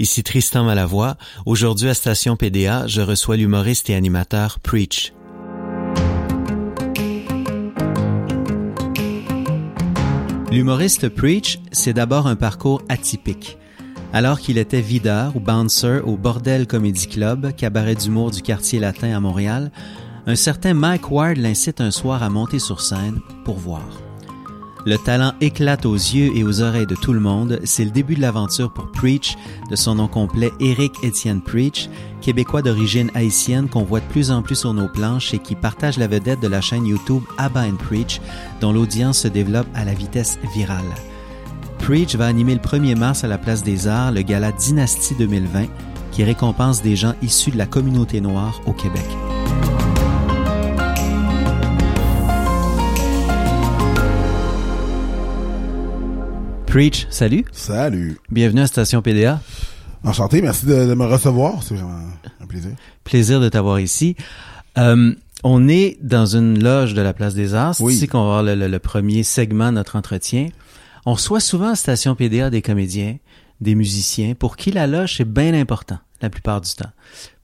Ici Tristan Malavoie. Aujourd'hui à Station PDA, je reçois l'humoriste et animateur Preach. L'humoriste Preach, c'est d'abord un parcours atypique. Alors qu'il était videur ou bouncer au Bordel Comedy Club, cabaret d'humour du quartier latin à Montréal, un certain Mike Ward l'incite un soir à monter sur scène pour voir. Le talent éclate aux yeux et aux oreilles de tout le monde. C'est le début de l'aventure pour Preach, de son nom complet Eric Etienne Preach, québécois d'origine haïtienne qu'on voit de plus en plus sur nos planches et qui partage la vedette de la chaîne YouTube Abba and Preach, dont l'audience se développe à la vitesse virale. Preach va animer le 1er mars à la Place des Arts le gala Dynastie 2020 qui récompense des gens issus de la communauté noire au Québec. Preach, salut. Salut. Bienvenue à Station PDA. Enchanté, merci de, me recevoir. C'est vraiment un plaisir. Plaisir de t'avoir ici. Euh, on est dans une loge de la Place des Arts. C'est ici qu'on va avoir le, premier segment de notre entretien. On reçoit souvent à Station PDA des comédiens, des musiciens, pour qui la loge c'est bien important la plupart du temps.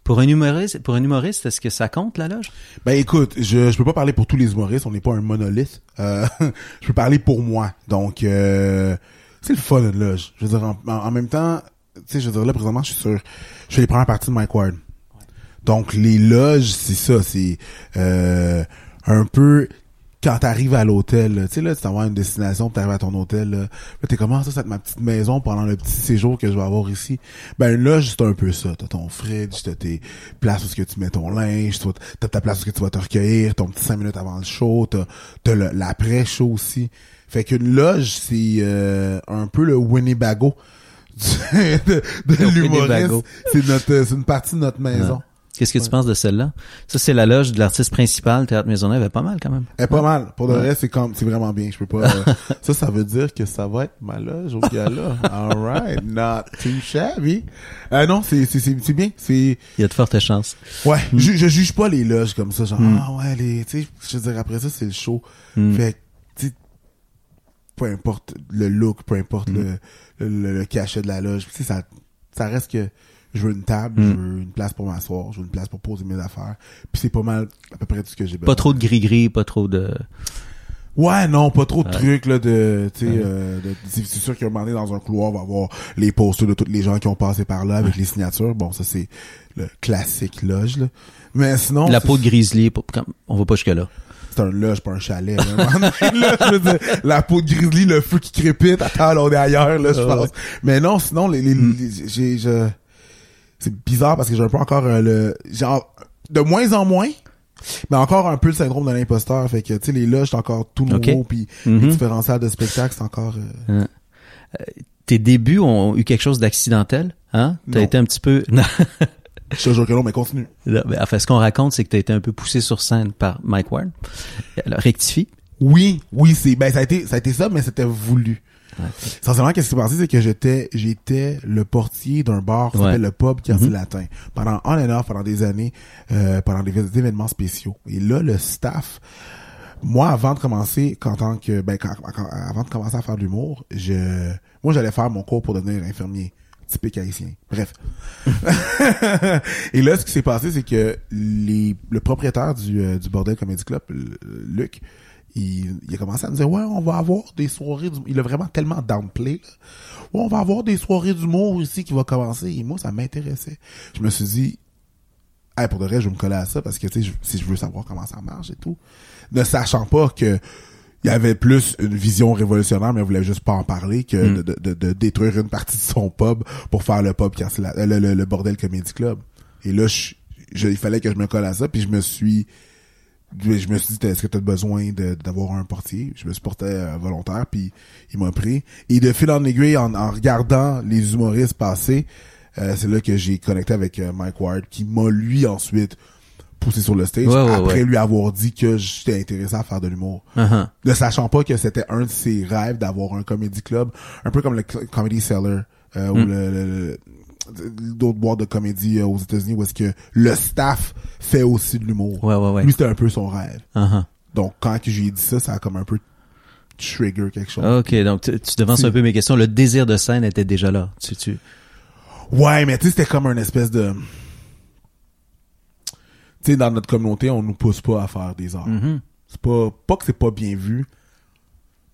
Pour un humoriste, pour un humoriste, est-ce que ça compte la loge? Ben écoute, je je peux pas parler pour tous les humoristes, on n'est pas un monolithe. Euh, je peux parler pour moi. Donc euh, c'est le fun une loge. Je veux dire en, même temps, tu sais, je veux dire là présentement, je suis sur je fais les premières parties de Mike Ward. Donc les loges, c'est ça, c'est euh, un peu quand t'arrives à l'hôtel, tu sais là, tu t'envoies une destination, t'arrives à ton hôtel, là, t'es comment ah, ça, c'est ma petite maison pendant le petit séjour que je vais avoir ici. Ben là, c'est un peu ça. T'as ton fridge, t'as tes places où ce que tu mets ton linge, t'as ta place où que tu vas te recueillir, ton petit cinq minutes avant le show, t'as as l'après-show aussi. Fait qu'une loge, c'est euh, un peu le Winnebago de, de l'humoriste. C'est notre, c'est une partie de notre maison. Qu'est-ce que tu penses de celle-là? Ça, c'est la loge de l'artiste principal, Théâtre Maisonneuve, elle est pas mal quand même. Elle est pas mal. Pour le reste, c'est comme, c'est vraiment bien. Je peux pas, euh, ça, ça veut dire que ça va être ma loge au gala. Alright. Not too shabby. Euh, non, c'est, c'est, c'est, bien. C'est. Il y a de fortes chances. Ouais. Hmm. Je, je juge pas les loges comme ça. Genre, hmm. ah ouais, les, tu sais, je veux dire, après ça, c'est le show. Hmm. Fait tu peu importe le look, peu importe le, le, le, cachet de la loge, tu sais, ça, ça reste que, je veux une table, je hmm. veux une place pour m'asseoir, je veux une place pour poser mes affaires. Puis c'est pas mal à peu près tout ce que j'ai besoin. Pas trop de gris-gris, pas trop de... Ouais, non, pas trop de trucs là de, tu sais, euh, c'est sûr qu'un moment donné dans un couloir, on va avoir les posters de tous les gens qui ont passé par là avec les signatures. Bon, ça c'est le classique loge là. Mais sinon, la peau de grizzly, on va pas jusque là. C'est un loge, pas un chalet. là, je veux dire, la peau de grizzly, le feu qui crépite, attends, là, on est ailleurs, là, je pense. Mais non, sinon, les, les, hmm. j'ai, je, c'est bizarre parce que j'ai un peu encore euh, le genre de moins en moins mais encore un peu le syndrome de l'imposteur. Fait que tu sais les loges c'est encore tout nouveau puis les mm-hmm. différents salles de spectacle c'est encore euh... euh tes débuts ont eu quelque chose d'accidentel hein? T'as été un petit peu je te jure que non mais continue. Mais enfin ce qu'on raconte c'est que t'as été un peu poussé sur scène par Mike Ward alors rectifie. Oui oui c'est ben ça a été ça a été ça mais c'était voulu Essentiellement, qu'est-ce qui s'est passé, c'est que j'étais, j'étais le portier d'un bar qui s'appelle le Pub Quartier mm-hmm. Latin. Pendant un et pendant des années, euh, pendant des, événements spéciaux. Et là, le staff, moi, avant de commencer, en tant que, ben, avant de commencer à faire de l'humour, je, moi, j'allais faire mon cours pour devenir infirmier typique haïtien. Bref. et là, ce qui s'est passé, c'est que les, le propriétaire du, euh, du Bordel Comedy Club, Luc, il, il, a commencé à me dire ouais on va avoir des soirées du... il a vraiment tellement downplay là. ouais on va avoir des soirées d'humour ici qui va commencer et moi ça m'intéressait je me suis dit hey, pour de vrai je vais me coller à ça parce que tu sais si je veux savoir comment ça marche et tout ne sachant pas que il y avait plus une vision révolutionnaire mais il voulait juste pas en parler que mm. de, de, de, détruire une partie de son pub pour faire le pub le, le, le, bordel comedy club et là je, je, il fallait que je me colle à ça puis je me suis je me suis dit est-ce que tu as besoin d'avoir un portier? Je me suis porté euh, volontaire puis il m'a pris et de fil en aiguille en, en regardant les humoristes passer euh, c'est là que j'ai connecté avec euh, Mike Ward qui m'a lui ensuite poussé sur le stage après lui avoir dit que j'étais intéressé à faire de l'humour uh-huh. ne sachant pas que c'était un de ses rêves d'avoir un comedy club un peu comme le comedy seller ou mm. le d'autres boîtes de comédie euh, aux États-Unis où est-ce que le staff fait aussi de l'humour. Ouais, ouais, ouais. Lui, c'était un peu son rêve. Uh-huh. Donc, quand j'ai dit ça, ça a comme un peu trigger quelque chose. Ok, donc tu, devances un peu mes questions. Le désir de scène était déjà là. Tu, tu... Ouais, mais tu sais, c'était comme un espèce de... Tu sais, dans notre communauté, on nous pousse pas à faire des arts. Mhm. C'est pas... Pas que c'est pas bien vu,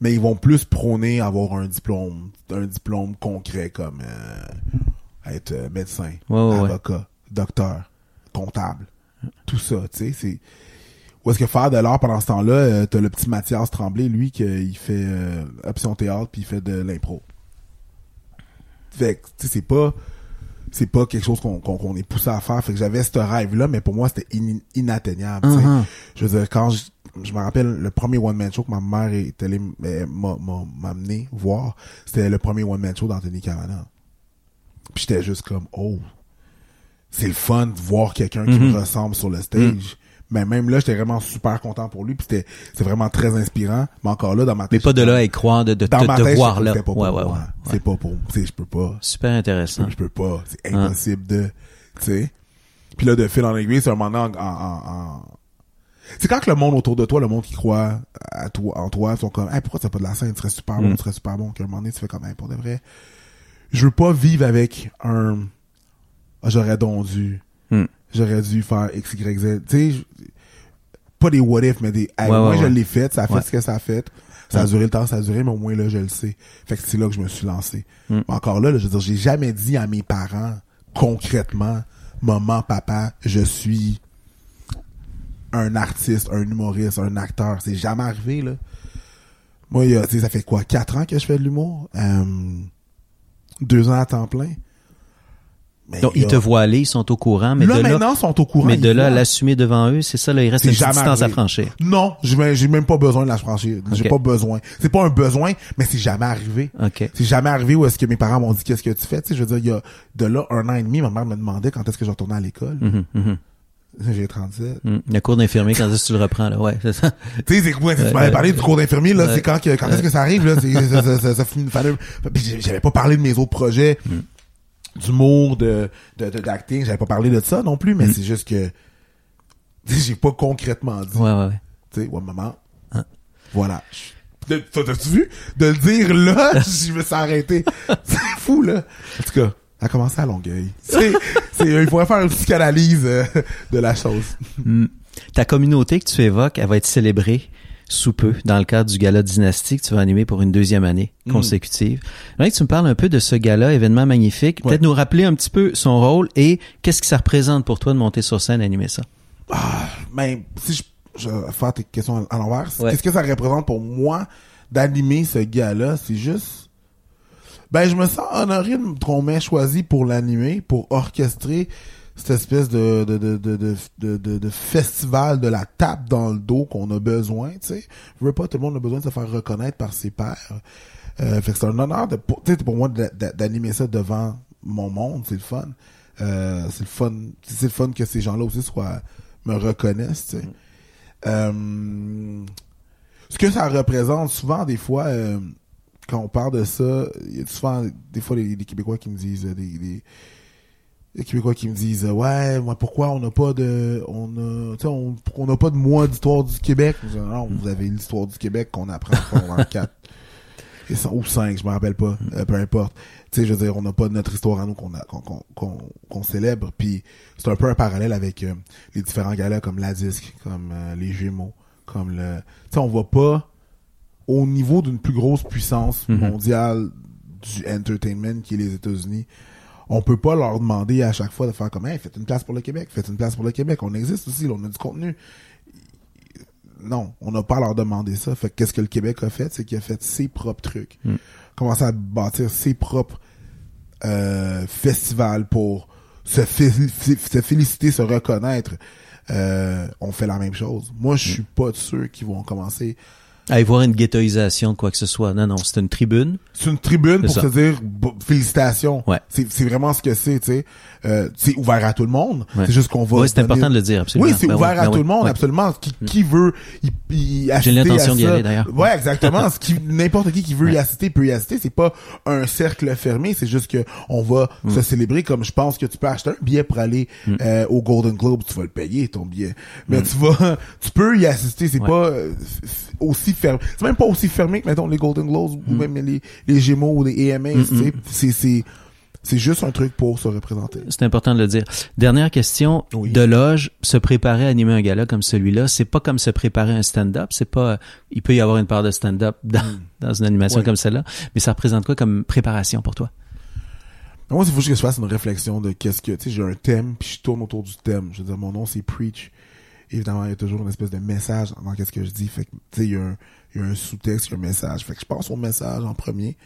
mais ils vont plus prôner avoir un diplôme, un diplôme concret comme euh, être euh, médecin, Ouais, ouais, ouais. avocat, docteur, comptable, tout ça, tu sais, c'est ou est-ce que faire de l'art pendant ce temps-là, euh, t'as le petit Mathias Tremblay, lui, qui il fait euh, option théâtre puis il fait de l'impro. Fait que, tu sais, c'est pas c'est pas quelque chose qu'on est poussé à faire. Fait que j'avais ce rêve-là, mais pour moi, c'était in- inatteignable. tu sais. Mhm. Je veux dire, quand je, je me rappelle le premier one-man show que ma mère est allée m- euh, m'a m'a- m'a amené voir, c'était le premier one-man show d'Anthony Cavana. Puis j'étais juste comme, oh, c'est le fun de voir quelqu'un qui Mhm. me ressemble sur le stage. Mais même là, j'étais vraiment super content pour lui. Puis c'était c'est vraiment très inspirant. Mais encore là, dans ma tête... Mais pas de là à y croire, de, de, dans ma tête, voir là. c'était pas pour ouais, moi. ouais. C'est pas pour... sais, Je peux pas... Super intéressant. Je peux pas. C'est Hein. impossible de, tu sais. Puis là, de fil en aiguille, c'est un moment en, en, en- c'est quand que le monde autour de toi, le monde qui croit à toi, en toi, sont comme, hey, pourquoi t'as pas de la scène? Tu serais super bon, Mm. tu serais super bon. Qu'à un moment donné, tu fais comme, hey, pour de vrai. Je veux pas vivre avec un, Ah, j'aurais donc dû, Mm. j'aurais dû faire X, Y, Z. Tu sais, pas des what if, mais des, hey, Ouais, moi, ouais, je ouais. l'ai fait, ça a fait ce que ça a fait. Ça a duré le temps, ça a duré, mais au moins là, je le sais. Fait que c'est là que je me suis lancé. Mm. Mais encore là, là, je veux dire, j'ai jamais dit à mes parents, concrètement, maman, papa, je suis un artiste, un humoriste, un acteur. C'est jamais arrivé, là. Moi, il y a, tu sais, ça fait quoi, quatre ans que je fais de l'humour? Euh, deux ans à temps plein. Mais Donc, ils te voient aller, ils sont au courant, mais là, de là, maintenant, ils sont au courant. mais de là l'assumer devant eux, c'est ça, là, il reste une distance à franchir. Non, j'ai même, pas besoin de la franchir. J'ai pas besoin. C'est pas un besoin, mais c'est jamais arrivé. OK. C'est jamais arrivé où est-ce que mes parents m'ont dit qu'est-ce que tu fais? Tu sais, je veux dire, il y a de là un an et demi, ma mère me demandait quand est-ce que je retournais à l'école. Mhm, mhm, J'ai 37. mhm. La cour d'infirmier, quand est-ce que tu le reprends, là? Ouais, c'est ça. Tu sais, c'est quoi? Tu Ouais, m'avais ouais. parlé du cours d'infirmier, là. Ouais. C'est quand que, quand est-ce que ça arrive, là? C'est, ça, ça, ça, fallait, j'avais pas parlé de mes autres projets. Mm. D'humour, de, de, d'acting. J'avais pas parlé de ça non plus, mais Mm. c'est juste que, tu j'ai pas concrètement dit. Ouais, ouais, ouais. Tu sais, ouais, maman. Hein? Voilà. T'as-tu vu? De le dire là, je me suis arrêté. C'est fou, là. En tout cas, a commencé à Longueuil. C'est, il faudrait faire une psychanalyse euh, de la chose. Mm. Ta communauté que tu évoques, elle va être célébrée sous peu dans le cadre du gala dynastique que tu vas animer pour une deuxième année Mm. consécutive. J'aimerais que tu me parles un peu de ce gala, événement magnifique. Ouais. Peut-être nous rappeler un petit peu son rôle et qu'est-ce que ça représente pour toi de monter sur scène et animer ça? Ah, mais si je, je vais faire tes questions à l'envers, Ouais. qu'est-ce que ça représente pour moi d'animer ce gars-là? C'est juste... Ben, je me sens honoré de- qu'on m'ait choisi pour l'animer, pour orchestrer cette espèce de, de, de, de, de, de, festival de la tape dans le dos qu'on a besoin, tu sais. Je veux pas, tout le monde a besoin de se faire reconnaître par ses pairs. Euh, fait que c'est un honneur de, pour, tu sais, pour moi d'animer ça devant mon monde, c'est le fun. Euh, c'est le fun, c'est le fun que ces gens-là aussi soient, me reconnaissent, tu sais. Euh, ce que ça représente souvent, des fois, euh, quand on parle de ça, il y a souvent, des fois, les, les Québécois qui me disent, euh, des, des, les Québécois qui me disent, euh, ouais, moi, pourquoi on n'a pas de, on a, tu sais, on, on n'a pas de mois d'histoire du Québec? Dis, non, vous avez l'histoire du Québec qu'on apprend en 4 ou 5, je me rappelle pas, euh, peu importe. Tu sais, je veux dire, on n'a pas notre histoire à nous qu'on célèbre. Puis c'est un peu un parallèle avec euh, les différents galas comme la disque, comme euh, les Gémeaux, comme le. Tu sais, on va pas au niveau d'une plus grosse puissance Mhm. mondiale du entertainment qui est les États-Unis. On peut pas leur demander à chaque fois de faire comme hey, faites une place pour le Québec, faites une place pour le Québec. On existe aussi, là, on a du contenu. Non, on n'a pas à leur demander ça. Fait que qu'est-ce que le Québec a fait, c'est qu'il a fait ses propres trucs. Mm. Commencé à bâtir ses propres euh, festivals pour se, fé- fé- se féliciter, se reconnaître. Euh, on fait la même chose. Moi, je suis pas de ceux qui vont commencer. À y voir une ghettoisation de quoi que ce soit. Non, non, c'est une tribune. C'est une tribune pour ça. se dire félicitations. Ouais. C'est c'est vraiment ce que c'est, tu sais. Euh, c'est ouvert à tout le monde. Ouais. C'est juste qu'on va. Oui, c'est donner- important de le dire, absolument. Oui, c'est Ben ouvert oui, à ben tout oui, le monde, ouais. absolument. Qui, qui veut y, y assister l'intention d'y aller, d'ailleurs. Ouais, exactement. Ce qui n'importe qui qui veut y assister peut y assister. C'est pas un cercle fermé. C'est juste que on va Mm. se célébrer comme je pense que tu peux acheter un billet pour aller euh, au Golden Globe. Tu vas le payer ton billet, mais tu vas, tu peux y assister. C'est Mm. Pas euh, aussi fermé. C'est même pas aussi fermé que mettons les Golden Globes ou Mm. même les les Gémeaux ou les AMAs. tu sais. C'est c'est C'est juste un truc pour se représenter. C'est important de le dire. Dernière question de loge, se préparer à animer un gala comme celui-là, c'est pas comme se préparer à un stand-up, c'est pas il peut y avoir une part de stand-up dans, dans une animation comme celle-là, mais ça représente quoi comme préparation pour toi? Moi, il faut que je fasse une réflexion de qu'est-ce que tu sais, j'ai un thème, puis je tourne autour du thème. Je veux dire mon nom c'est preach. Évidemment, il y a toujours une espèce de message dans qu'est-ce que je dis, fait tu sais il y a un un sous-texte, il y a un message. Fait que je pense au message en premier.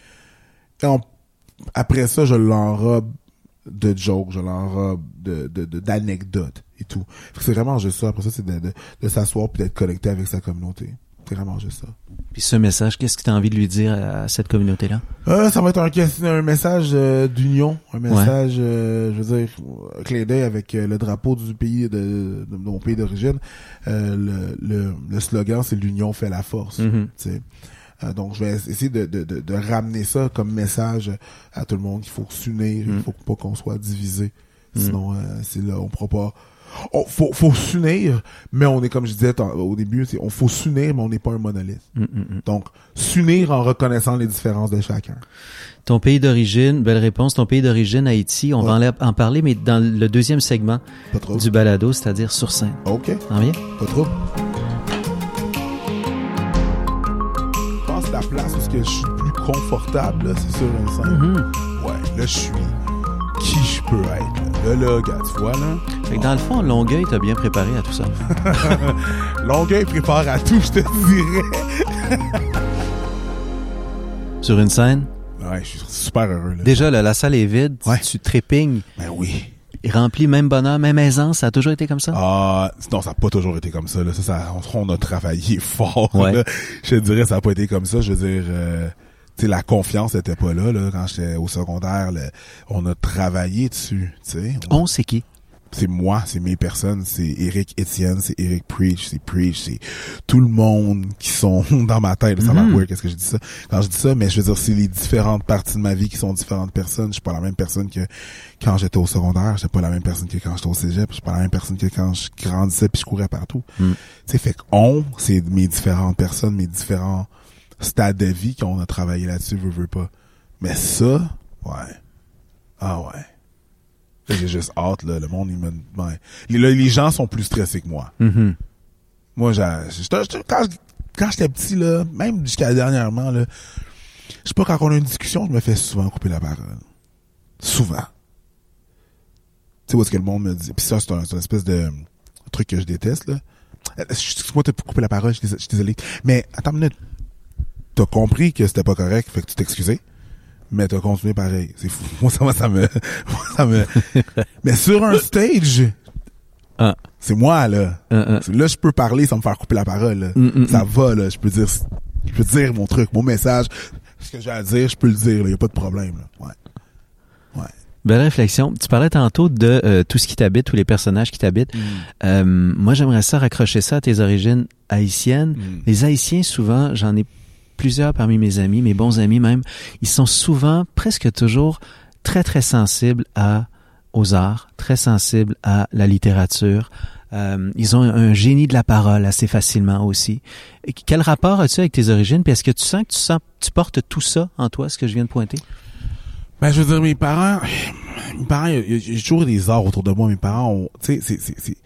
Et après ça, je l'enrobe de jokes, je l'enrobe de, de, d'anecdotes et tout. C'est vraiment juste ça. Après ça, c'est de, de, de s'asseoir puis d'être connecté avec sa communauté. C'est vraiment juste ça. Puis ce message, qu'est-ce que tu as envie de lui dire à cette communauté-là? Euh, ça va être un, un message euh, d'union, un message, euh, je veux dire, clé d'œil avec le drapeau du pays de, de, mon pays d'origine. Le, le, le, slogan, c'est l'union fait la force. Mm-hmm. donc, je vais essayer de, de, de, ramener ça comme message à tout le monde. Il faut s'unir, il mm. faut pas qu'on soit divisé. Mm. Sinon, c'est là, on pourra pas on, faut, faut s'unir, mais on est, comme je disais au début, on faut s'unir, mais on n'est pas un monolithe. Mm, mm, mm. Donc, s'unir en reconnaissant les différences de chacun. Ton pays d'origine, belle réponse. Ton pays d'origine, Haïti, on va en, parler, mais dans le deuxième segment du balado, c'est-à-dire sur scène. OK. En bien? Pas trop. Je pense que la place où je suis plus confortable, c'est sur une scène. Mm-hmm. Ouais, là, je suis peux être. Là, là, gars, tu vois, là. Fait que dans le fond, Longueuil t'a bien préparé à tout ça. Longueuil prépare à tout, je te dirais. Sur une scène? Ouais, je suis super heureux. Là. Déjà, là, la salle est vide, ouais. tu trépignes. Ben oui. Il remplit même bonheur, même aisance, ça a toujours été comme ça? Ah, non, ça n'a pas toujours été comme ça. Là. Ça, ça on, a travaillé fort. Ouais. Je te dirais, ça n'a pas été comme ça. Je veux dire, euh, sais, la confiance était pas là, là quand j'étais au secondaire. on a travaillé dessus. sais. On, c'est qui? C'est moi, c'est mes personnes, c'est Eric Etienne, c'est Eric Preach, c'est Preach, c'est tout le monde qui sont dans ma tête. Ça mm qu'est-ce que je dis ça? Quand je dis ça, mais je veux dire, c'est les différentes parties de ma vie qui sont différentes personnes. Je suis pas la même personne que quand j'étais au secondaire. Je suis pas la même personne que quand j'étais au cégep. Je suis pas la même personne que quand je grandissais puis je courais partout. Mm. Tu sais, fait on, c'est mes différentes personnes, mes différents stade de vie qu'on a travaillé là-dessus, veux, veux pas. Mais ça, ouais. Ah ouais. J'ai juste hâte, là. Le monde, il me. Ouais. Les, les gens sont plus stressés que moi. Mm-hmm. Moi, j'ai. Quand, quand j'étais petit, là, même jusqu'à dernièrement, là, je sais pas, quand on a une discussion, je me fais souvent couper la parole. Souvent. Tu sais, où est-ce que le monde me dit. Puis ça, c'est un, une espèce de truc que je déteste, là. Euh, excuse-moi de couper la parole, je suis désolé. Mais attends une minute t'as compris que c'était pas correct, fait que tu t'excusais, mais t'as continué pareil. C'est fou. Moi, ça, ça me, ça me, mais sur un stage, ah. c'est moi, là. Ah, ah. Là, je peux parler sans me faire couper la parole, mm, mm, ça mm. va, là. Je peux dire, je peux dire mon truc, mon message. Ce que j'ai à dire, je peux le dire, il y a pas de problème, là. Ouais. Ouais. Belle réflexion. Tu parlais tantôt de euh, tout ce qui t'habite, tous les personnages qui t'habitent. Euh, moi, j'aimerais ça raccrocher ça à tes origines haïtiennes. Les Haïtiens, souvent, j'en ai plusieurs parmi mes amis, mes bons amis même, ils sont souvent, presque toujours, très très sensibles à aux arts, très sensibles à la littérature. Euh, ils ont un, génie de la parole assez facilement aussi. quel rapport as-tu avec tes origines? Puis est-ce que tu sens que tu portes tout ça en toi, ce que je viens de pointer? Ben, je veux dire, mes parents, mes parents, j'ai toujours des arts autour de moi. Mes parents tu sais, c'est,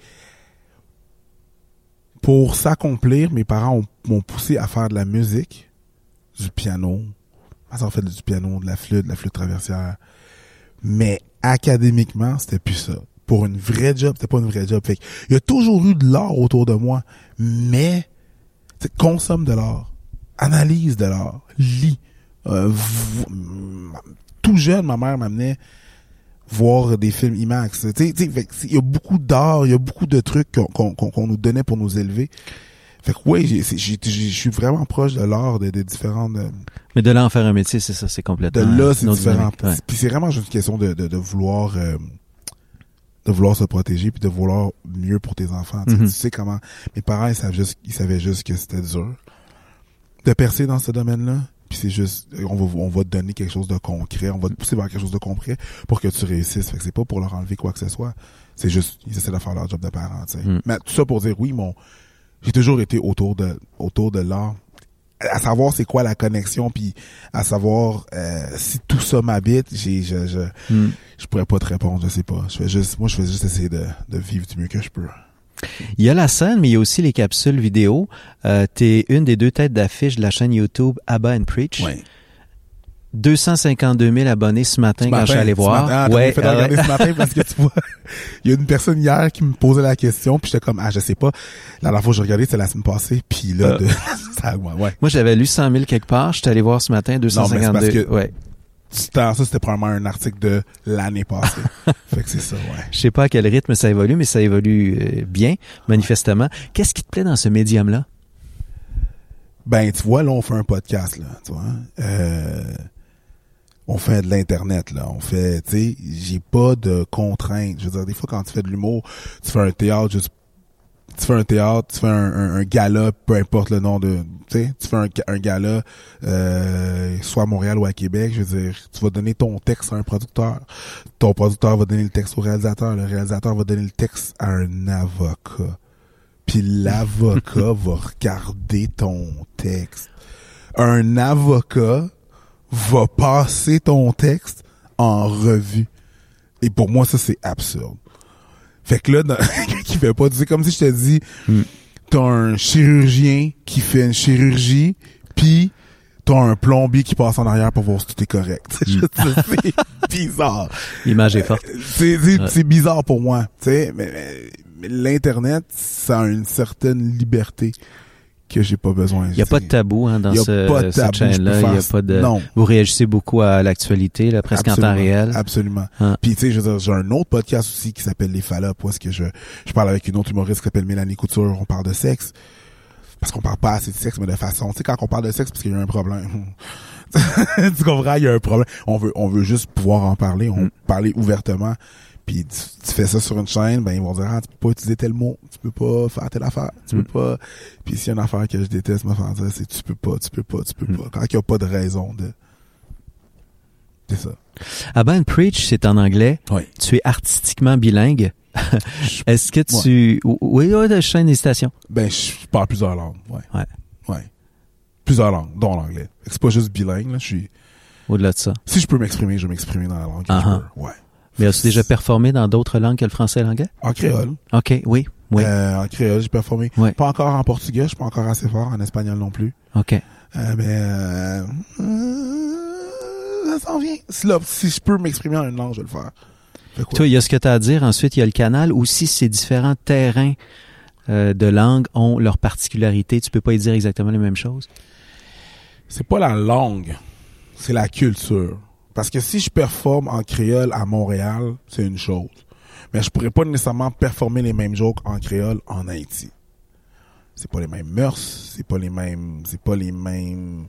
pour s'accomplir, mes parents m'ont poussé à faire de la musique du piano. En fait du piano, de la flûte, de la flûte traversière. Mais académiquement, c'était plus ça. Pour une vraie job, c'était pas une vraie job. Fait il y a toujours eu de l'art autour de moi, mais consomme de l'art, analyse de l'art, lis. Euh, tout jeune, ma mère m'amenait voir des films IMAX. Il y a beaucoup d'art, il y a beaucoup de trucs qu'on nous donnait pour nous élever. Fait que oui, je suis vraiment proche de l'art, des, différentes... Euh, Mais de là en faire un métier, c'est ça, c'est complètement... De là, c'est différent. Puis c'est vraiment juste une question de, de, vouloir... Euh, de vouloir se protéger puis de vouloir mieux pour tes enfants. Tu mm-hmm. sais comment... Mes parents, ils, savaient juste, ils savaient juste que c'était dur de percer dans ce domaine-là. Puis c'est juste, on va, on va te donner quelque chose de concret, on va te pousser vers quelque chose de concret pour que tu réussisses. Fait que c'est pas pour leur enlever quoi que ce soit. C'est juste, ils essaient de faire leur job de parents, tu sais. Mm. Mais tout ça pour dire, oui, mon, j'ai toujours été autour de autour de l'art à savoir c'est quoi la connexion puis à savoir euh, si tout ça m'habite j'ai je je, Hmm. je pourrais pas te répondre je sais pas je fais juste moi je fais juste essayer de, de vivre du mieux que je peux Il y a la scène, mais il y a aussi les capsules vidéo. Euh, T'es une des deux têtes d'affiche de la chaîne YouTube Abba and Preach. 252 000 abonnés ce matin Ce quand je suis allé voir. matin, ah, ouais, fait ah regarder ouais. ce matin parce que tu vois, il y a une personne hier qui me posait la question, puis j'étais comme ah je sais pas. La dernière fois que j'ai regardé c'était la semaine passée, puis là Ah. de, ça ouais. ouais. Moi, j'avais lu 100 000 quelque part. Je suis allé voir ce matin Non, mais 252. parce que- Ouais. C'était- Ça c'était probablement un article de l'année passée. fait que c'est ça ouais. Je sais pas à quel rythme ça évolue, mais ça évolue euh, bien, manifestement. Qu'est-ce qui te plaît dans ce médium-là? Ben, tu vois, là, on fait un podcast, là, tu vois. Euh, on fait de l'Internet, là. On fait, tu sais, j'ai pas de contraintes. Je veux dire, des fois, quand tu fais de l'humour, tu fais un théâtre, juste, tu fais un théâtre, tu fais un, un, un gala, peu importe le nom de, tu sais, tu fais un, un gala, euh, soit à Montréal ou à Québec, je veux dire, tu vas donner ton texte à un producteur. Ton producteur va donner le texte au réalisateur. Le réalisateur va donner le texte à un avocat puis l'avocat va regarder ton texte. Un avocat va passer ton texte en revue. Et pour moi, ça, c'est absurde. Fait que là, dans- qui fait pas, tu sais, comme si je te dis, Hmm. t'as un chirurgien qui fait une chirurgie, puis t'as un plombier qui passe en arrière pour voir si tout est correct. Sais, c'est bizarre. L'image est forte. C'est c'est- Ouais. c'est bizarre pour moi, tu sais, mais, mais- mais l'internet, ça a une certaine liberté que j'ai pas besoin. Il n'y a pas de tabou hein, dans Y a ce, pas de cette tabou, chaîne-là. Il y a pas de. Non. Vous réagissez beaucoup à l'actualité, là, presque en temps réel. Absolument. Ah. Puis tu sais, je veux dire, j'ai un autre podcast aussi qui s'appelle Les Fallops, où est-ce que je, je parle avec une autre humoriste qui s'appelle Mélanie Couture, on parle de sexe. Parce qu'on parle pas assez de sexe, mais de façon, tu sais, quand on parle de sexe, parce qu'il y a un problème. tu comprends, il y a un problème. On veut, on veut juste pouvoir en parler, on Mm. parler ouvertement. Puis tu, tu fais ça sur une chaîne, ben ils vont dire ah tu peux pas utiliser tel mot, tu peux pas faire telle affaire, tu Mm. peux pas. Puis s'il y a une affaire que je déteste faire dire, c'est tu peux pas, tu peux pas, tu peux Mm. pas. Quand il y a pas de raison de, c'est ça. Abba and Preach, c'est en anglais. Oui. Tu es artistiquement bilingue. Est-ce que tu... Oui, oui, de chaîne d'hésitation. Ben, je parle plusieurs langues, ouais. Ouais. Ouais. Plusieurs langues, dont l'anglais. C'est pas juste bilingue, là. Je suis, Au-delà de ça. si je peux m'exprimer, je vais m'exprimer dans la langue que je veux. Ouais. Mais as-tu déjà performé dans d'autres langues que le français et l'anglais? En créole. OK, oui. Oui. Euh, en créole, j'ai performé. Ouais. Pas encore en portugais, je suis pas encore assez fort. En espagnol non plus. OK. Euh, mais, euh, ça s'en vient. Si, là, si je peux m'exprimer en une langue, je vais le faire. Toi, il y a ce que tu as à dire. Ensuite, il y a le canal. Aussi, ces différents terrains euh, de langue ont leurs particularités. Tu peux pas y dire exactement les mêmes choses? c'est pas la langue, c'est la culture. Parce que si je performe en créole à Montréal, c'est une chose. Mais je pourrais pas nécessairement performer les mêmes jokes en créole en Haïti. C'est pas les mêmes mœurs, c'est pas les mêmes, c'est pas les mêmes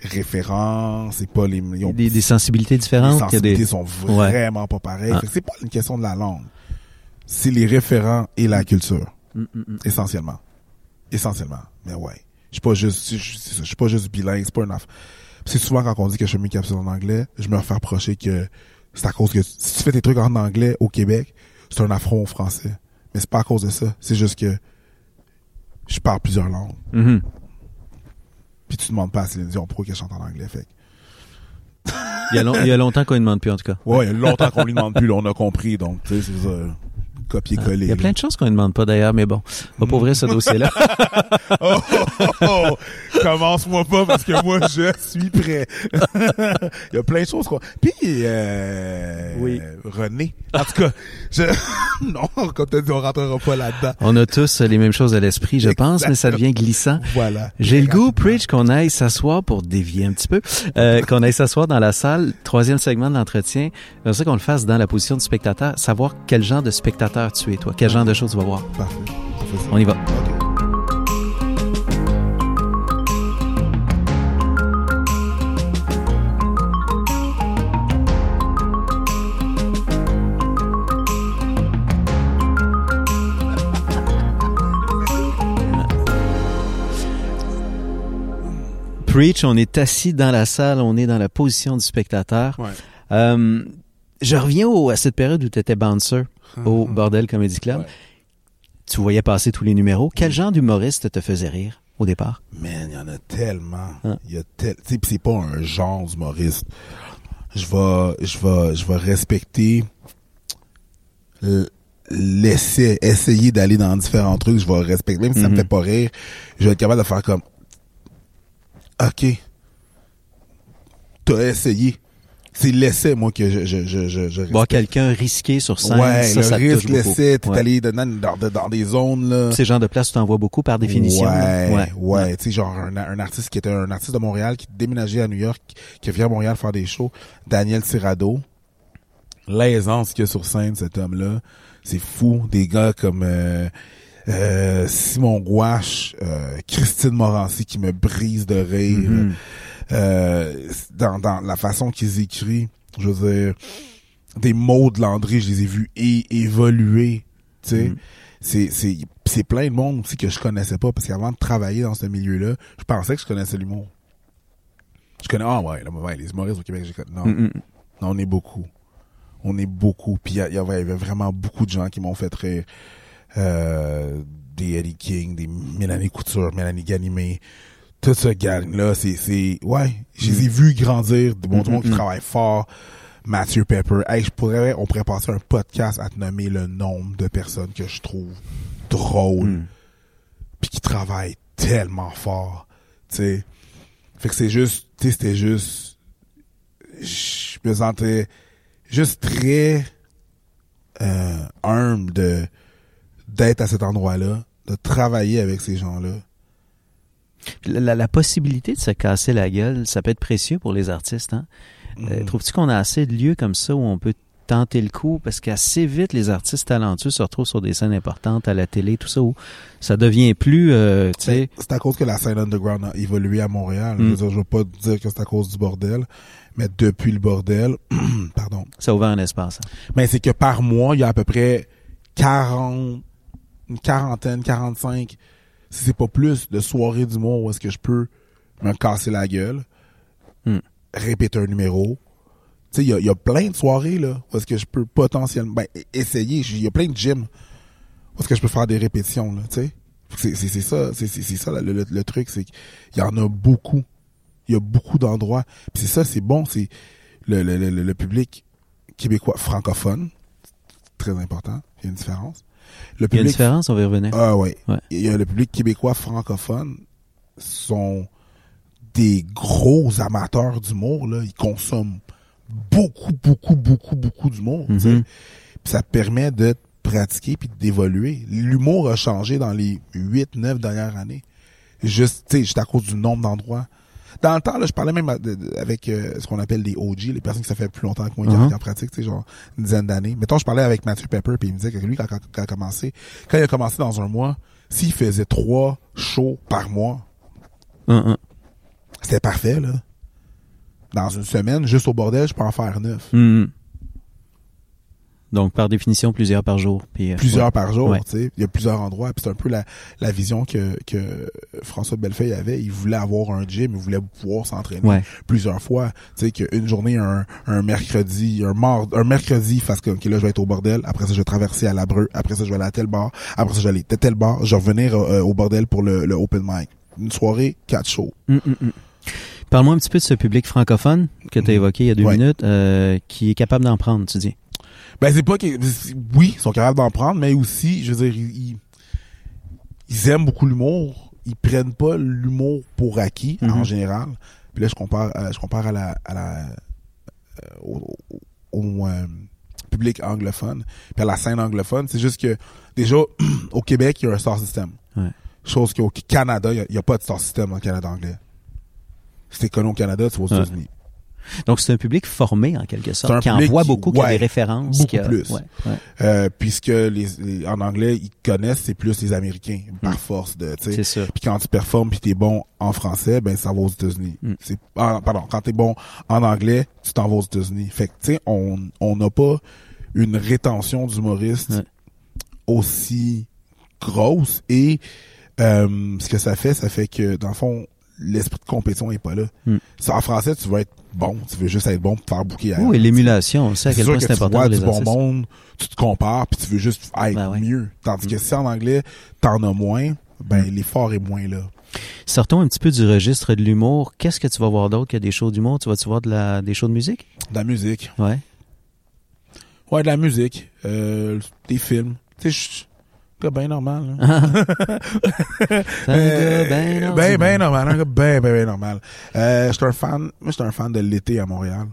références, c'est pas les, ils ont- Des, des sensibilités les différentes. y a des- sensibilités sont vraiment pas pareilles. Ah. C'est pas une question de la langue. C'est les référents et la culture Mm, mm, mm. essentiellement. Essentiellement. Mais ouais. Je suis pas juste, je, suis pas juste bilingue, c'est pas une affaire. C'est souvent quand on dit que je fais mes capsules en anglais, je me refais reprocher que c'est à cause que si tu fais tes trucs en anglais au Québec, c'est un affront au français. Mais c'est pas à cause de ça. C'est juste que je parle plusieurs langues. Mhm. Puis tu demandes pas à Céline Dion pourquoi qu'elle chante en anglais. Fait Il y a, long- il y a longtemps qu'on ne demande plus, en tout cas. Ouais, il y a longtemps qu'on lui demande plus, là, on a compris, donc, tu sais, c'est ça. Copier-coller. Il y a plein de choses qu'on ne demande pas d'ailleurs, mais bon, on va pas ouvrir ce dossier-là. oh, oh, oh. Commence-moi pas parce que moi je suis prêt. Il y a plein de choses quoi. Puis euh, Oui. René. En tout cas, je non, comme t'as dit, on rentrera pas là-dedans. On a tous les mêmes choses à l'esprit, je pense, mais ça devient glissant. Voilà. J'ai le goût, Preach, qu'on aille s'asseoir pour dévier un petit peu, euh, qu'on aille s'asseoir dans la salle, troisième segment de l'entretien. C'est ça qu'on le fasse dans la position du spectateur, savoir quel genre de spectateur tu es, toi, quel genre de choses tu vas voir. Parfait. On y va. Preach, on est assis dans la salle, on est dans la position du spectateur. Ouais. Euh, je reviens au- à cette période où tu étais bouncer au Mhm. Bordel Comedy Club. Ouais. Tu voyais passer tous les numéros. Quel genre d'humoriste te faisait rire? au départ? Man, il y en a tellement. Ah. Il y a tel, tu sais, c'est pas un genre d'humoriste. Je vais, je vais, je vais respecter l'essai, essayer d'aller dans différents trucs, je vais respecter, même si ça me mhm. fait pas rire, je vais être capable de faire comme, ok, t'as essayé. C'est l'essai, moi, que je, je, je, je, Bon, quelqu'un risqué sur scène. Ouais, ça, le risque, l'essai, t'es allé dans, dans, dans, des zones, là. Ces genres de places, tu t'en vois beaucoup par définition. Ouais, ouais. ouais. Tu sais, genre, un, un, artiste qui était un artiste de Montréal, qui déménageait à New York, qui vient à Montréal faire des shows. Daniel Tirado. L'aisance qu'il y a sur scène, cet homme-là. C'est fou. Des gars comme, euh, euh, Simon Gouache, euh, Christine Morancy qui me brise de rire. Mm-hmm. Euh, dans, dans la façon qu'ils écrivent. Je veux dire, des mots de Landry, je les ai vus évoluer. Tu sais, mm. c'est c'est c'est plein de monde aussi que je connaissais pas parce qu'avant de travailler dans ce milieu-là, je pensais que je connaissais l'humour. Je connais ah ouais, là, ouais, les humoristes au Québec, j'ai non, mm, mm. non, on est beaucoup, on est beaucoup. Puis il y, y, avait vraiment beaucoup de gens qui m'ont fait rire. Euh, des Eddie King, des Mélanie Couture, Mélanie Ganimé, tout ce gang-là, c'est, c'est, ouais, je les ai mm. vus grandir, de bon monde qui mm, mm, travaille fort. Matthew Pepper. Hey, je pourrais, on pourrait passer un podcast à te nommer le nombre de personnes que je trouve drôles, puis qui travaillent tellement fort, tu sais. Fait que c'est juste, tu sais, c'était juste, je me sentais juste très euh, humble de d'être à cet endroit-là, de travailler avec ces gens-là. La, possibilité de se casser la gueule, ça peut être précieux pour les artistes. Hein? Euh, mm. Trouves-tu qu'on a assez de lieux comme ça où on peut tenter le coup? Parce qu'assez vite les artistes talentueux se retrouvent sur des scènes importantes à la télé tout ça où ça devient plus euh, tu sais c'est à cause que la scène underground a évolué à Montréal mm. je, veux veux pas dire que c'est à cause du bordel mais depuis le bordel pardon ça a ouvert un espace hein. mais c'est que par mois il y a à peu près 40 une quarantaine 45 si c'est pas plus de soirées d'humour où est-ce que je peux me casser la gueule, hmm. répéter un numéro. Tu sais, il y a, plein de soirées, là, où est-ce que je peux potentiellement, ben, essayer. Il y a plein de gyms où est-ce que je peux faire des répétitions, là, tu sais. C'est ça, c'est ça le, truc, c'est qu'il y en a beaucoup. Il y a beaucoup d'endroits. c'est ça, c'est bon, c'est le, le, le, public québécois francophone, très important, il y a une différence. Le public, il y a une différence, on va y revenir. Ah oui. Ouais. Il y a le public québécois francophone sont des gros amateurs d'humour là, ils consomment beaucoup beaucoup beaucoup beaucoup d'humour, mm ça permet de pratiquer puis d'évoluer. L'humour a changé dans les 8 9 dernières années. Juste tu sais, juste à cause du nombre d'endroits dans le temps, là, je parlais même avec euh, ce qu'on appelle des OG, les personnes qui ça fait plus longtemps que moi, uh-huh. qui, en pratique, tu sais, genre une dizaine d'années. Mettons, je parlais avec Matthew Pepper, puis il me disait que lui, quand, il a commencé, quand il a commencé dans un mois, s'il faisait trois shows par mois, uh-huh. c'était parfait, là. Dans une semaine, juste au bordel, je peux en faire neuf. Mm-hmm. Donc, par définition, plusieurs par jour. Puis, euh, plusieurs par jour, tu sais. Il y a plusieurs endroits. Puis c'est un peu la, la vision que, que François Bellefeuille avait. Il voulait avoir un gym, il voulait pouvoir s'entraîner plusieurs fois. Tu sais, qu'une journée, un, un mercredi, un, mort, un mercredi, parce que là, je vais être au bordel. Après ça, je vais traverser à la Breu. Après ça, je vais aller à tel bar. Après ça, je vais aller à tel bar. Je vais revenir euh, au bordel pour le, le open mic. Une soirée, quatre shows. Mm, mm, mm. Parle-moi un petit peu de ce public francophone que tu as évoqué il y a deux minutes, euh, qui est capable d'en prendre, tu dis. Ben c'est pas que oui, ils sont capables d'en prendre, mais aussi, je veux dire, ils, ils aiment beaucoup l'humour. Ils prennent pas l'humour pour acquis en mhm. général. Puis là, je compare, euh, je compare à la, à la euh, au, au euh, public anglophone, puis à la scène anglophone. C'est juste que déjà au Québec, il y a un star system. Ouais. Chose qu'au Canada, il n'y a, pas de star system en Canada anglais. T'es connu au Canada, vas aux États-Unis. Donc c'est un public formé en quelque sorte, qui en voit beaucoup, qui, a des références, beaucoup plus. Euh, puisque les, en anglais ils connaissent c'est plus les Américains par mm. force de, tu sais. Puis quand tu performes puis t'es bon en français, ben ça va aux États-Unis. Mm. C'est ah, pardon, quand t'es bon en anglais, tu t'en vas aux États-Unis. Fait que tu sais, on on n'a pas une rétention d'humoristes aussi grosse et euh, ce que ça fait, ça fait que dans le fond l'esprit de compétition est pas là. Mm. En français, tu vas être bon, tu veux juste être bon pour te faire bouquer. Oui, l'émulation, c'est à quel point c'est important. Tu vois du bon monde, tu te compares, puis tu veux juste être ben mieux. Tandis que mm. si en anglais, t'en as moins, ben mm. l'effort est moins là. Sortons un petit peu du registre de l'humour. Qu'est-ce que tu vas voir d'autre que des shows d'humour? Tu vas-tu voir de la, des shows de musique? De la musique. Ouais. Ouais, de la musique. Euh, des films. Tu sais, je un gars bien normal. un gars bien ben, normal. Un gars bien, bien, bien normal. Euh, je suis un fan, moi, je suis un fan de l'été à Montréal.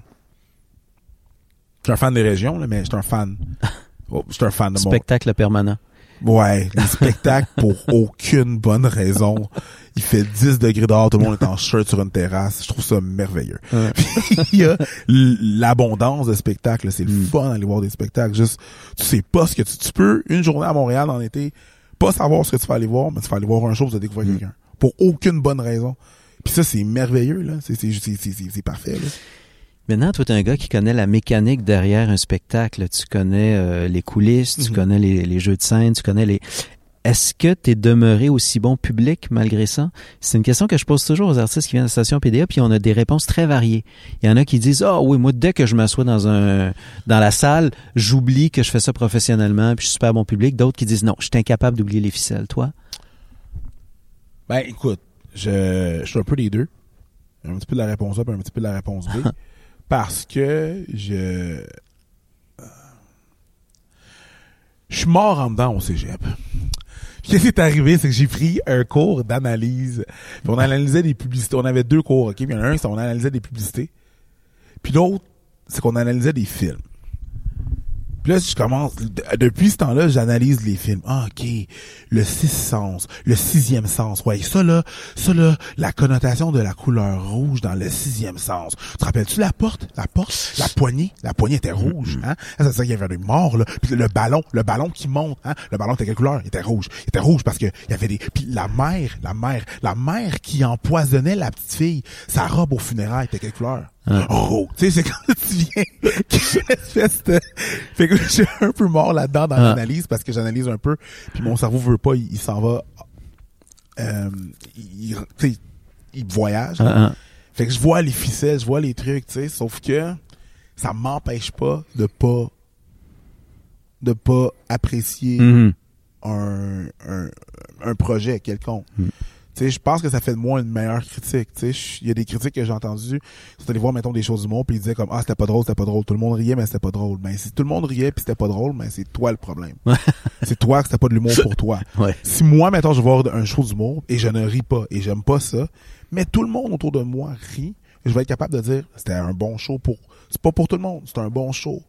Je suis un fan des régions, là, mais je suis un fan. Oh, je suis un fan de Spectacle permanent. Ouais, les spectacles pour aucune bonne raison. Il fait 10 degrés dehors, tout le monde est en shirt sur une terrasse. Je trouve ça merveilleux. il y a l'abondance de spectacles. C'est le mm. fun d'aller voir des spectacles. Juste, tu sais pas ce que tu, tu peux, une journée à Montréal en été, pas savoir ce que tu vas aller voir, mais tu vas aller voir un show, tu vas découvrir mm. quelqu'un. Pour aucune bonne raison. Puis ça, c'est merveilleux, là. C'est parfait, là. Maintenant, toi, tu es un gars qui connaît la mécanique derrière un spectacle. Tu connais euh, les coulisses, tu mhm. connais les, jeux de scène, tu connais les... Est-ce que tu es demeuré aussi bon public malgré ça? C'est une question que je pose toujours aux artistes qui viennent à la station PDA, puis on a des réponses très variées. Il y en a qui disent Ah oh, oui, moi, dès que je m'assois dans un dans la salle, j'oublie que je fais ça professionnellement, puis je suis super bon public. D'autres qui disent Non, je suis incapable d'oublier les ficelles. Toi? Ben écoute, je, je suis un peu les deux. Un petit peu de la réponse A, puis un petit peu de la réponse B. parce que je je suis mort en dedans au cégep. Qu'est-ce qui est arrivé, c'est que j'ai pris un cours d'analyse. on analysait des publicités. On avait deux cours, ok? a un, c'est on analysait des publicités. Puis l'autre, c'est qu'on analysait des films. Puis là, je commence, depuis ce temps-là, j'analyse les films. Ah, ok, le six sens, le sixième sens. Ouais, ça là, ça là, la connotation de la couleur rouge dans le sixième sens. Tu te rappelles-tu la porte, la porte, la poignée, la poignée était rouge, hein? Ça, ça, il y avait des morts là. Puis le ballon, le ballon qui monte, hein? Le ballon était quelle couleur? Il était rouge. Il était rouge parce que il y avait des. Puis la mère, la mère, la mère qui empoisonnait la petite fille, sa robe au funérailles était quelle couleur? Oh, tu sais, c'est quand tu viens Fait que je suis un peu mort là-dedans dans l'analyse parce que j'analyse un peu, puis mon cerveau veut pas, il, s'en va... Euh, il, sais, il voyage. Fait que je vois les ficelles, je vois les trucs, tu sais, sauf que ça m'empêche pas de pas de pas apprécier mm-hmm. un, un, un projet quelconque. Mm je pense que ça fait de moi une meilleure critique. Il y a des critiques que j'ai entendues. Ils allés voir, mettons, des choses du monde, puis ils disaient comme Ah, c'était pas drôle, c'était pas drôle. Tout le monde riait, mais c'était pas drôle. Ben, si tout le monde riait puis c'était pas drôle, ben c'est toi le problème. c'est toi que c'était pas de l'humour pour toi. Si moi, mettons, je vais voir un show d'humour et je ne ris pas et j'aime pas ça, mais tout le monde autour de moi rit, je vais être capable de dire c'était un bon show pour. C'est pas pour tout le monde, c'est un bon show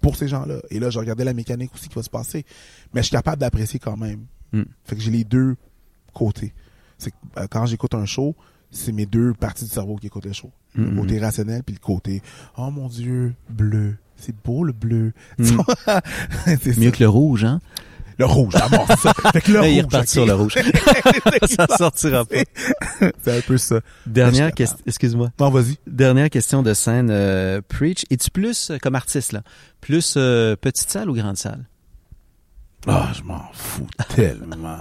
pour ces gens-là. Et là, je regardais la mécanique aussi qui va se passer. Mais je suis capable d'apprécier quand même. Hmm. Fait que j'ai les deux côtés c'est euh, quand j'écoute un show, c'est mes deux parties du cerveau qui écoutent le show. Le mm-hmm. côté rationnel puis le côté oh mon dieu, bleu. C'est beau le bleu. Mm. c'est Mieux que le rouge, hein? Le rouge, d'abord, c'est ça. Fait que le rouge. Il repart sur le rouge. ça sortira pas. C'est un peu ça. Dernière question, excuse-moi. Non, vas-y. Dernière question de scène, euh, Preach. Es-tu plus, euh, comme artiste, là, plus petite salle ou grande salle? Ah, je m'en fous tellement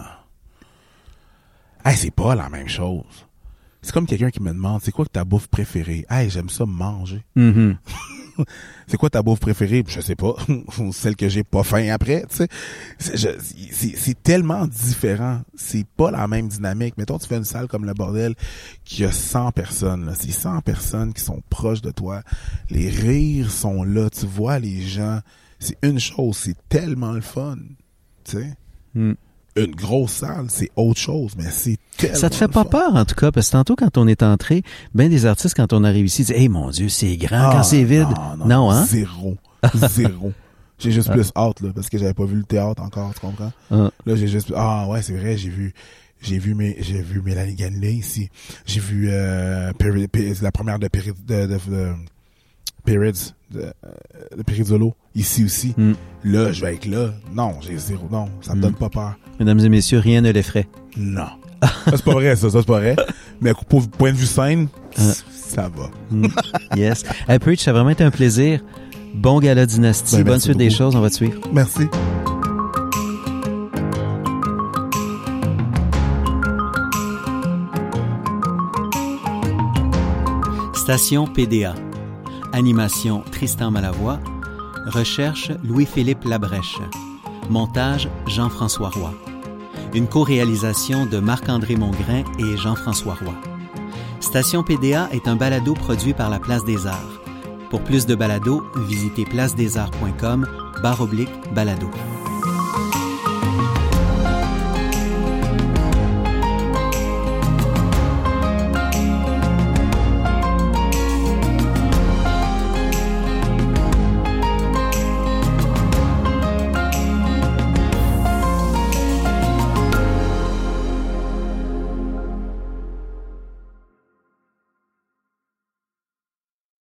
c'est pas la même chose. C'est comme quelqu'un qui me demande, c'est quoi ta bouffe préférée? Hey, j'aime ça manger. Mm-hmm. c'est quoi ta bouffe préférée? Je sais pas. Celle que j'ai pas faim après, tu sais. C'est tellement différent. C'est pas la même dynamique. Mettons, tu fais une salle comme le bordel qui a 100 personnes, C'est 100 personnes qui sont proches de toi. Les rires sont là. Tu vois les gens. C'est une chose. C'est tellement le fun. Tu sais. Mm une grosse salle, c'est autre chose, mais c'est Ça te fait pas peur, en tout cas, parce que tantôt, quand on est entré, ben des artistes, quand on arrive ici, disent, hey, mon Dieu, c'est grand quand ah, c'est vide. Non, hein? Zéro. Zéro. J'ai juste plus hâte, là, parce que j'avais pas vu le théâtre encore, tu comprends? Ah. Là, j'ai juste, ah, ouais, c'est vrai, j'ai vu, j'ai vu mes, j'ai vu Mélanie Ganley ici. J'ai vu, euh, la première de, de, de, de Periods, de, de Perizzolo, ici aussi. Hmm. Là, je vais être là. Non, j'ai zéro. Non, ça me hmm. donne pas peur. Mesdames et messieurs, rien ne l'effraie. Non. ça, c'est pas vrai, ça. Ça, c'est pas vrai. Mais pour point de vue scène, ah. ça va. Hmm. yes. Hey, Preach, ça a vraiment été un plaisir. Bon gala dynastie. Ben, Bonne suite des choses. On va te suivre. Merci. Station PDA. Animation Tristan Malavoie. Recherche Louis-Philippe Labrèche. Montage Jean-François Roy. une co-réalisation de Marc-André Mongrain et Jean-François Roy. Station PDA est un balado produit par la Place des Arts. Pour plus de balados, visitez placedesarts.com barre oblique balado.